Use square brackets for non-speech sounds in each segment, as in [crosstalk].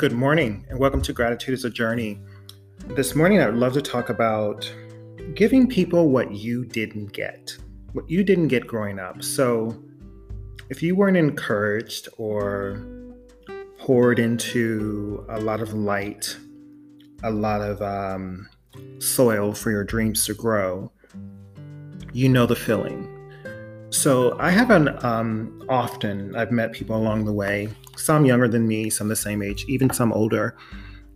Good morning, and welcome to Gratitude is a Journey. This morning, I would love to talk about giving people what you didn't get, what you didn't get growing up. So, if you weren't encouraged or poured into a lot of light, a lot of um, soil for your dreams to grow, you know the feeling. So I haven't um, often, I've met people along the way, some younger than me, some the same age, even some older,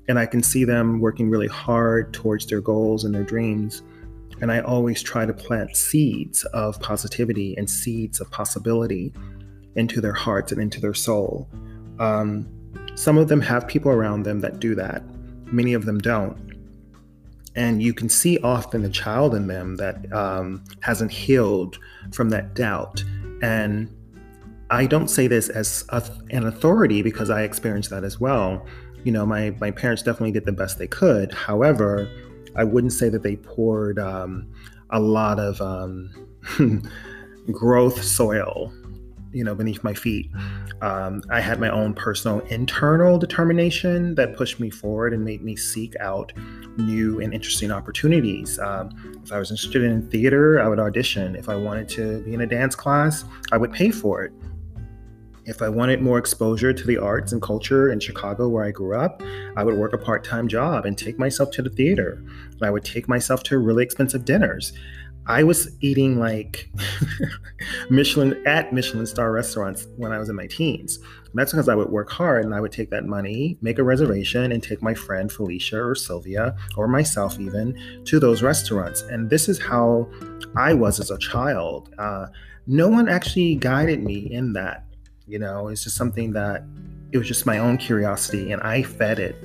and I can see them working really hard towards their goals and their dreams. And I always try to plant seeds of positivity and seeds of possibility into their hearts and into their soul. Um, some of them have people around them that do that, many of them don't. And you can see often the child in them that um, hasn't healed from that doubt. And I don't say this as a, an authority because I experienced that as well. You know, my, my parents definitely did the best they could. However, I wouldn't say that they poured um, a lot of um, [laughs] growth soil you know beneath my feet. Um, i had my own personal internal determination that pushed me forward and made me seek out new and interesting opportunities. Um, if i was interested in theater i would audition. If i wanted to be in a dance class i would pay for it. If I wanted more exposure to the arts and culture in Chicago, where I grew up, I would work a part time job and take myself to the theater. I would take myself to really expensive dinners. I was eating like [laughs] Michelin at Michelin star restaurants when I was in my teens. That's because I would work hard and I would take that money, make a reservation, and take my friend Felicia or Sylvia or myself even to those restaurants. And this is how I was as a child. Uh, no one actually guided me in that. You know, it's just something that it was just my own curiosity and I fed it.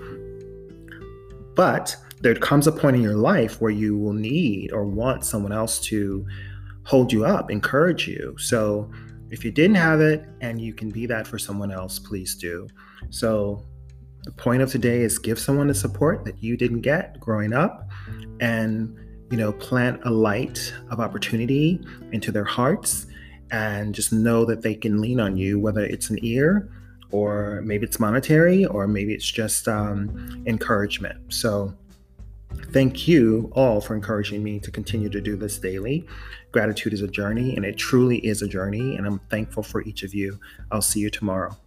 But there comes a point in your life where you will need or want someone else to hold you up, encourage you. So if you didn't have it and you can be that for someone else, please do. So the point of today is give someone the support that you didn't get growing up and you know plant a light of opportunity into their hearts and just know that they can lean on you whether it's an ear or maybe it's monetary or maybe it's just um, encouragement so Thank you all for encouraging me to continue to do this daily. Gratitude is a journey, and it truly is a journey, and I'm thankful for each of you. I'll see you tomorrow.